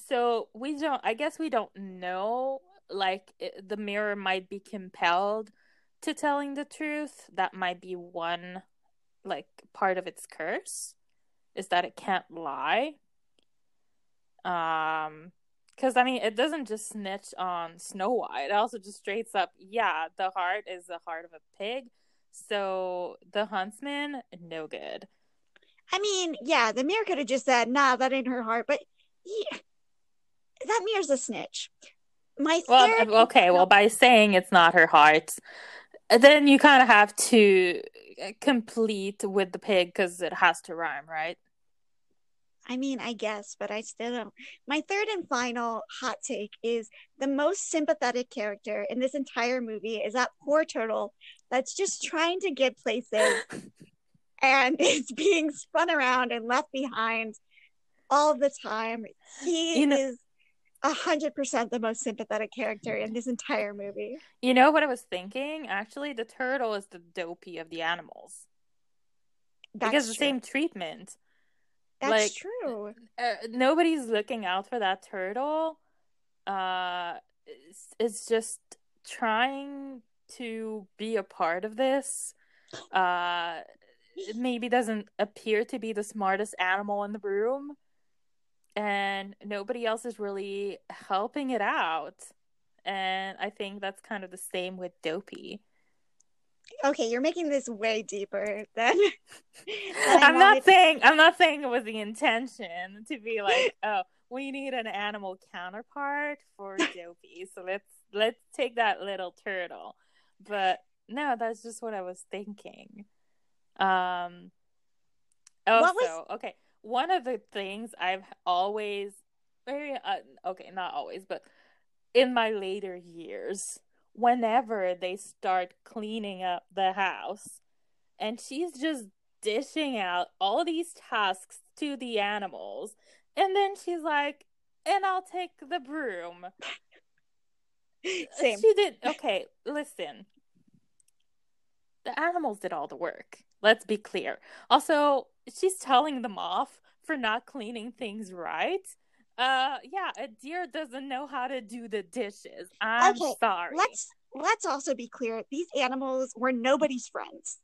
so we don't i guess we don't know like it, the mirror might be compelled to telling the truth. That might be one like part of its curse is that it can't lie. Um because i mean it doesn't just snitch on snow white. It also just straights up yeah the heart is the heart of a pig. So the huntsman no good. I mean, yeah, the mirror could have just said, nah, that ain't her heart, but he, that mirror's a snitch. My well third okay well by saying it's not her heart then you kind of have to complete with the pig because it has to rhyme right I mean, I guess, but I still don't. My third and final hot take is the most sympathetic character in this entire movie is that poor turtle that's just trying to get places [laughs] and is being spun around and left behind all the time. He You know- is a hundred percent the most sympathetic character in this entire movie. you know what i was thinking actually the turtle is the dopey of the animals That's because the same treatment That's like, true. uh, nobody's looking out for that turtle. Uh, it's, it's just trying to be a part of this. Uh, maybe doesn't appear to be the smartest animal in the room and nobody else is really helping it out. And i think that's kind of the same with dopey. Okay you're making this way deeper than, [laughs] i'm not saying i'm not saying it was the intention to be like [laughs] oh we need an animal counterpart for [laughs] dopey so let's let's take that little turtle. But no that's just what i was thinking. Um also was... okay one of the things i've always maybe uh, okay not always but in my later years whenever they start cleaning up the house and she's just dishing out all these tasks to the animals and then she's like and i'll take the broom. Same. she did okay listen. The animals did all the work let's be clear. Also she's telling them off for not cleaning things right uh, yeah, a deer doesn't know how to do the dishes. I'm okay, sorry. Let's let's also be clear. These animals were nobody's friends.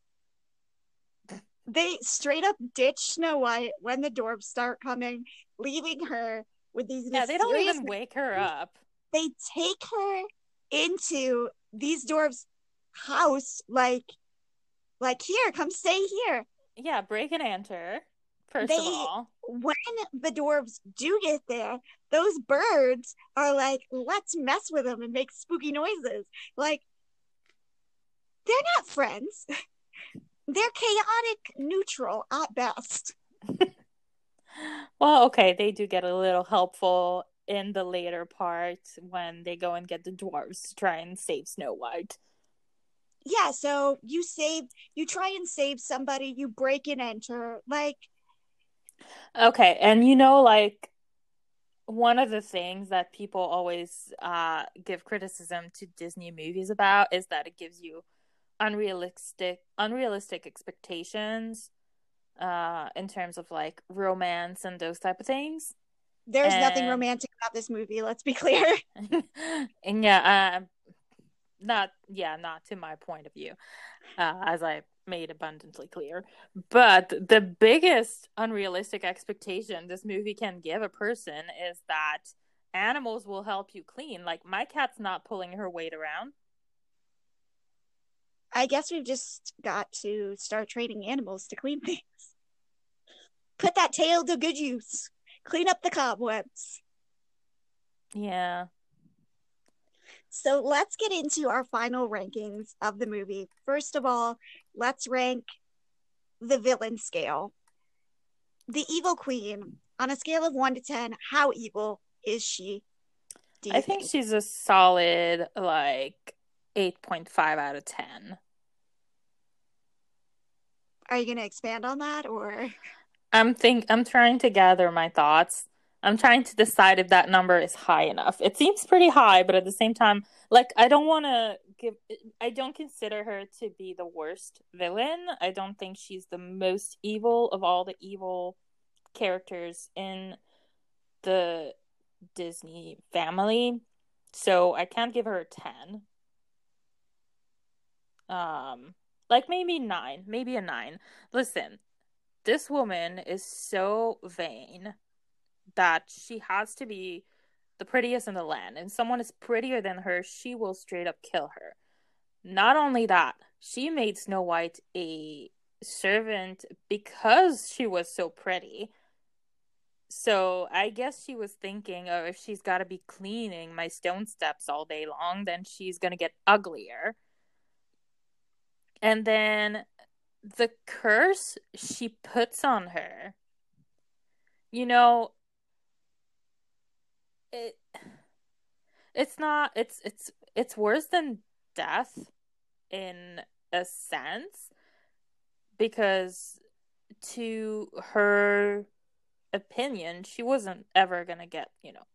They straight up ditch Snow White when the dwarves start coming, leaving her with these. Yeah, they don't even wake her up. They take her into these dwarves' house, like, like here, come stay here. Yeah, break and enter. First they, of all, when the dwarves do get there, those birds are like, let's mess with them and make spooky noises. Like, they're not friends. [laughs] they're chaotic neutral at best. [laughs] well, okay, they do get a little helpful in the later part when they go and get the dwarves to try and save Snow White. Yeah, so you save, you try and save somebody, you break and enter. Like, Okay, and you know, like one of the things that people always uh, give criticism to Disney movies about is that it gives you unrealistic unrealistic expectations uh, in terms of like romance and those type of things. There's and... nothing romantic about this movie. Let's be clear. and [laughs] yeah, uh, not yeah, not to my point of view, uh, as I made abundantly clear. But the biggest unrealistic expectation this movie can give a person is that animals will help you clean. Like my cat's not pulling her weight around. I guess we've just got to start training animals to clean things. Put that tail to good use. Clean up the cobwebs. Yeah. So let's get into our final rankings of the movie. First of all, let's rank the villain scale. The evil queen, on a scale of one to 10, how evil is she? I think? think she's a solid, like, 8.5 out of 10. Are you going to expand on that or? I'm think I'm trying to gather my thoughts. I'm trying to decide if that number is high enough. It seems pretty high, but at the same time, like I don't want to give I don't consider her to be the worst villain. I don't think she's the most evil of all the evil characters in the Disney family. So I can't give her a 10. Um like maybe 9, maybe a 9. Listen, this woman is so vain that she has to be the prettiest in the land, and someone is prettier than her, she will straight up kill her. Not only that, she made Snow White a servant because she was so pretty. So I guess she was thinking, oh, if she's got to be cleaning my stone steps all day long, then she's going to get uglier. And then the curse she puts on her. You know, it it's not it's it's it's worse than death in a sense because to her opinion she wasn't ever gonna get you know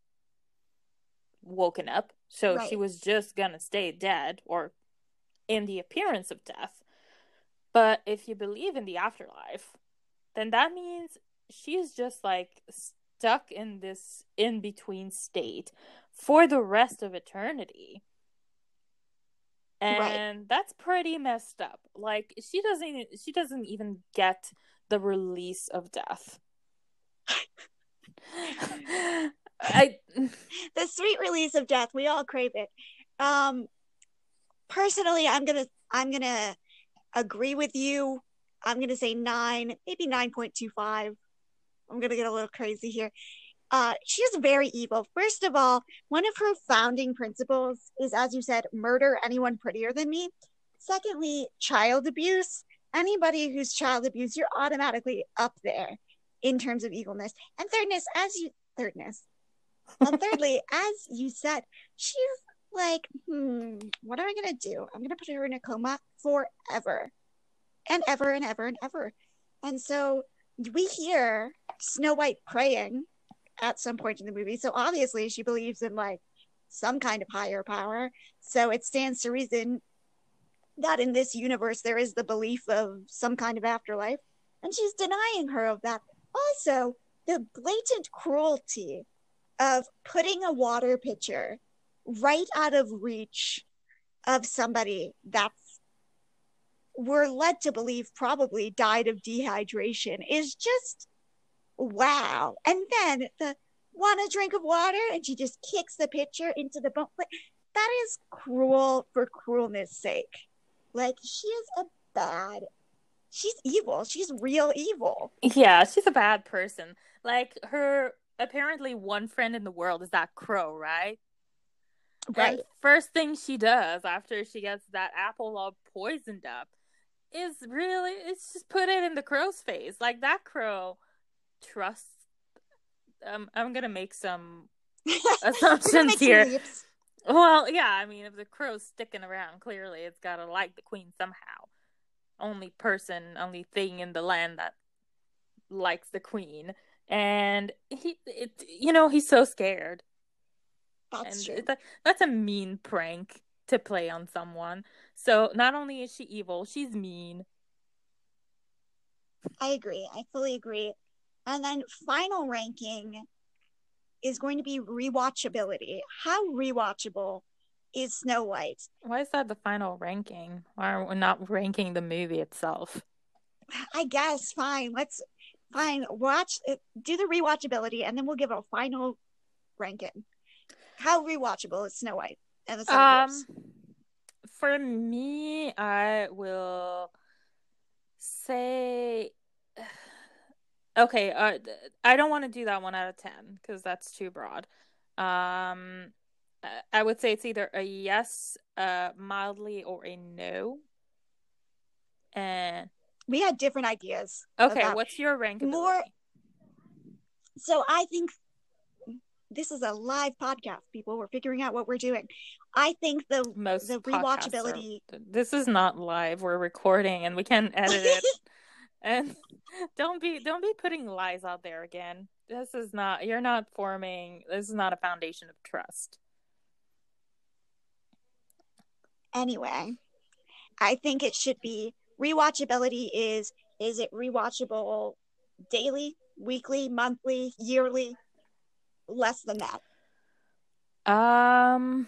woken up so right. she was just gonna stay dead or in the appearance of death but if you believe in the afterlife then that means she's just like stuck in this in between state for the rest of eternity. And right. that's pretty messed up. Like she doesn't she doesn't even get the release of death. [laughs] I [laughs] the sweet release of death, we all crave it. Um personally, I'm going to I'm going to agree with you. I'm going to say 9, maybe 9.25. I'm going to get a little crazy here. Uh, she's very evil. First of all, one of her founding principles is, as you said, murder anyone prettier than me. Secondly, child abuse. Anybody who's child abuse, you're automatically up there in terms of evilness. And thirdness, as you thirdness. And thirdly, [laughs] as you said, she's like, hmm, what am I gonna do? I'm gonna put her in a coma forever and ever and ever and ever. And so we hear Snow White praying at some point in the movie. So obviously she believes in like some kind of higher power. So it stands to reason that in this universe there is the belief of some kind of afterlife. And she's denying her of that. Also, the blatant cruelty of putting a water pitcher right out of reach of somebody that's we're led to believe probably died of dehydration is just wow. And then the want a drink of water and she just kicks the pitcher into the bone. That is cruel for cruelness sake. Like she is a bad she's evil. She's real evil. Yeah, she's a bad person. Like her apparently one friend in the world is that crow, right? Right. And first thing she does after she gets that apple all poisoned up is really it's just put it in the crow's face. Like that crow trusts um I'm gonna make some [laughs] assumptions here. Well, yeah, I mean if the crow's sticking around, clearly it's gotta like the queen somehow. Only person, only thing in the land that likes the queen. And he it you know, he's so scared. That's and true. A, that's a mean prank to play on someone. So not only is she evil, she's mean. I agree. I fully agree. And then final ranking is going to be rewatchability. How rewatchable is Snow White? Why is that the final ranking? Why are we not ranking the movie itself? I guess fine. Let's fine watch do the rewatchability, and then we'll give a final ranking. How rewatchable is Snow White and the Seven um, For me, I will say Okay, uh, I don't want to do that one out of ten because that's too broad. Um, I would say it's either a yes, uh, mildly, or a no. And we had different ideas. Okay, what's your rank? More. So I think this is a live podcast. People, we're figuring out what we're doing. I think the most the rewatchability. Are, this is not live. We're recording, and we can edit it. [laughs] and [laughs] don't be don't be putting lies out there again. This is not you're not forming this is not a foundation of trust. Anyway i think it should be rewatchability is is it rewatchable daily weekly monthly yearly? Less than that. Um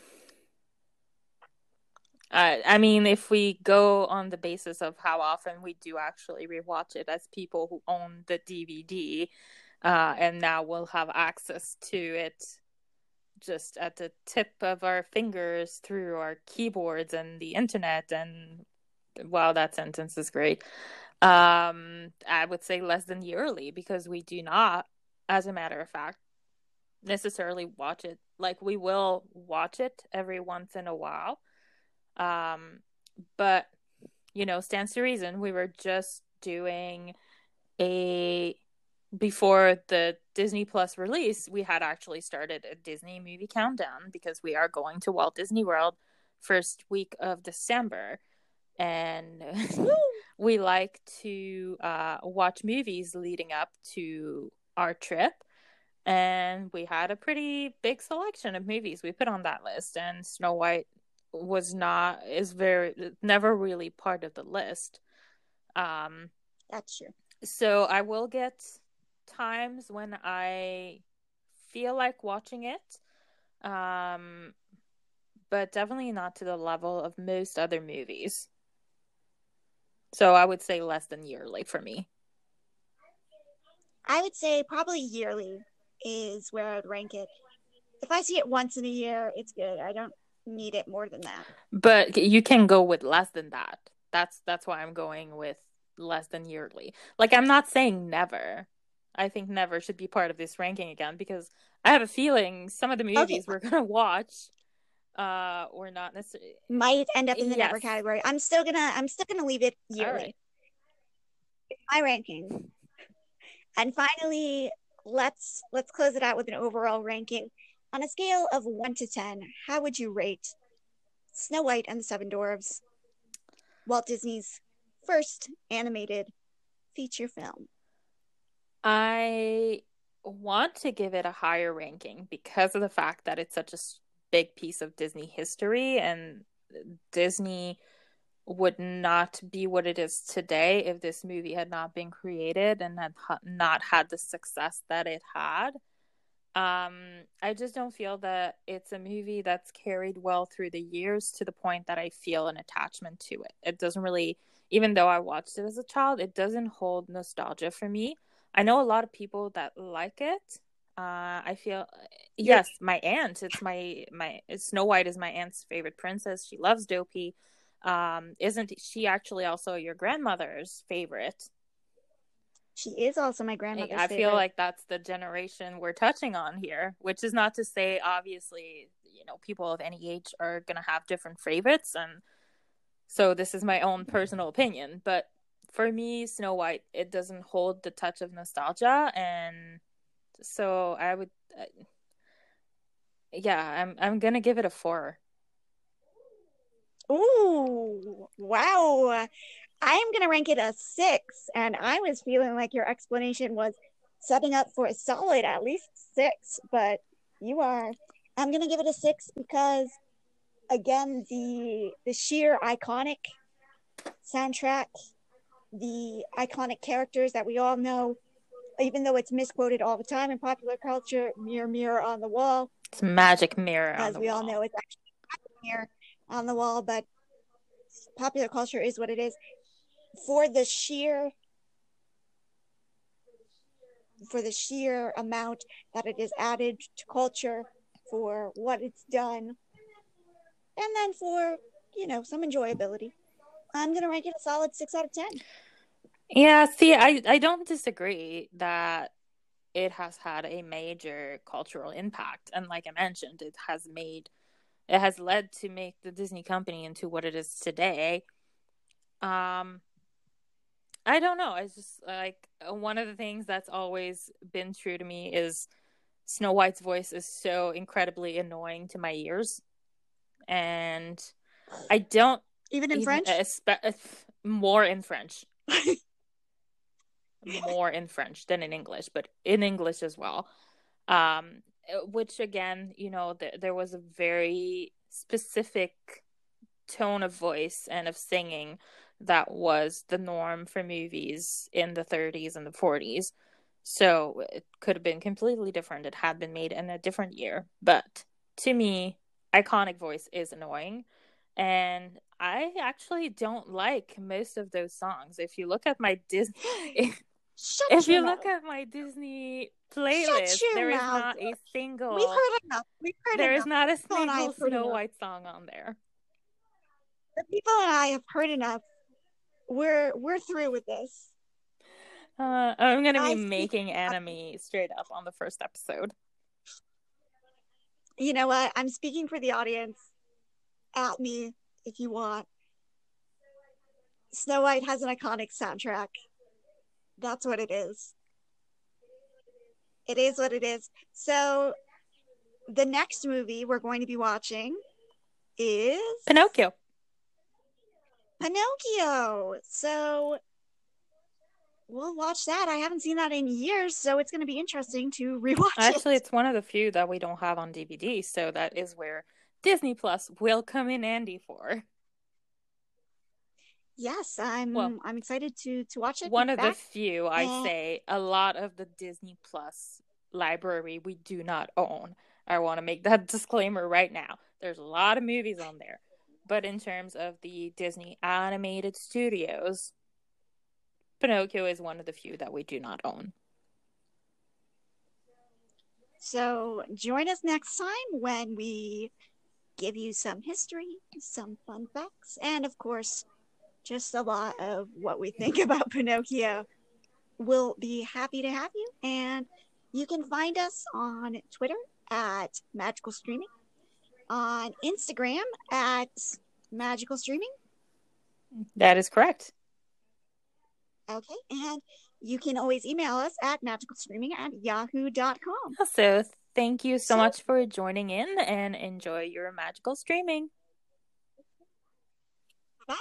uh, I mean, if we go on the basis of how often we do actually rewatch it as people who own the DVD, uh, and now we'll have access to it just at the tip of our fingers through our keyboards and the internet, and wow, that sentence is great. Um, I would say less than yearly because we do not, as a matter of fact, necessarily watch it. Like we will watch it every once in a while um, but you know, stands to reason. We were just doing a before the Disney Plus release, we had actually started a Disney movie countdown because we are going to Walt Disney World first week of December. And [laughs] we like to uh, watch movies leading up to our trip. And we had a pretty big selection of movies we put on that list, and Snow White was not is very never really part of the list. Um, That's true. So I will get times when I feel like watching it. Um, but definitely not to the level of most other movies. So I would say less than yearly for me. I would say probably yearly is where I'd rank it. If I see it once in a year, it's good. I don't need it more than that. But you can go with less than that. That's that's why I'm going with less than yearly. Like I'm not saying never. I think never should be part of this ranking again because I have a feeling some of the movies okay. we're gonna watch uh or not necessarily might end up in the yes. never category. I'm still gonna I'm still gonna leave it yearly. Right. My ranking. And finally, let's let's close it out with an overall ranking. On a scale of one to ten, how would you rate Snow White and the Seven Dwarfs, Walt Disney's first animated feature film? I want to give it a higher ranking because of the fact that it's such a big piece of Disney history and Disney would not be what it is today if this movie had not been created and had not had the success that it had. Um, I just don't feel that it's a movie that's carried well through the years to the point that I feel an attachment to it. It doesn't really, even though I watched it as a child, it doesn't hold nostalgia for me. I know a lot of people that like it. Uh, I feel yes, my aunt. It's my my Snow White is my aunt's favorite princess. She loves Dopey. Um, isn't she actually also your grandmother's favorite? She is also my grandmother's. I, I feel like that's the generation we're touching on here, which is not to say obviously you know people of any age are gonna have different favorites, and so this is my own personal opinion, but for me, Snow White, it doesn't hold the touch of nostalgia, and so I would, uh, yeah, I'm I'm gonna give it a four. Ooh, wow! I am gonna rank it a six, and I was feeling like your explanation was setting up for a solid at least six, but you are. I'm gonna give it a six because, again, the the sheer iconic soundtrack the iconic characters that we all know, even though it's misquoted all the time in popular culture, mirror, mirror on the wall. It's magic mirror. As we wall. all know, it's actually mirror on the wall, but popular culture is what it is. For the sheer for the sheer amount that it is added to culture, for what it's done, and then for, you know, some enjoyability. I'm to rank it a solid six out of 10. Yeah, see, I, I don't disagree that it has had a major cultural impact. And like I mentioned, it has made, it has led to make the Disney company into what it is today. Um, I don't know. I just like one of the things that's always been true to me is Snow White's voice is so incredibly annoying to my ears. And I don't even in even, French? Uh, more in French. [laughs] more in French than in English, but in English as well. Um, which again, you know, th- there was a very specific tone of voice and of singing that was the norm for movies in the 30s and the 40s. So it could have been completely different. It had been made in a different year. But to me, iconic voice is annoying. And I actually don't like most of those songs. If you look at my Disney, [laughs] if, if you look at my Disney playlist, there is mouth. not a single. We've heard enough. We've heard There enough. is not a single Snow enough. White song on there. The people and I have heard enough. We're we're through with this. Uh, I'm gonna be I making enemy straight up on the first episode. You know what? I'm speaking for the audience at me if you want. Snow White has an iconic soundtrack. That's what it is. It is what it is. So, the next movie we're going to be watching is Pinocchio. Pinocchio. So, we'll watch that. I haven't seen that in years, so it's going to be interesting to [laughs] rewatch Actually, it. it's one of the few that we don't have on DVD, so that is where Disney Plus will come in handy for. Yes, I'm well, I'm excited to to watch it. One of back. the few, I uh, say, a lot of the Disney Plus library we do not own. I want to make that [laughs] disclaimer right now. There's a lot of movies on there. But in terms of the Disney animated studios, Pinocchio is one of the few that we do not own. So join us next time when we give you some history, some fun facts, and of course, just a lot of what we think [laughs] about Pinocchio. We'll be happy to have you, and you can find us on Twitter at Magical Streaming, on Instagram at Magical Streaming. That is correct. Okay, and you can always email us at magicalstreaming at yahoo.com. So thank you so, so much for joining in and enjoy your magical streaming. Bye.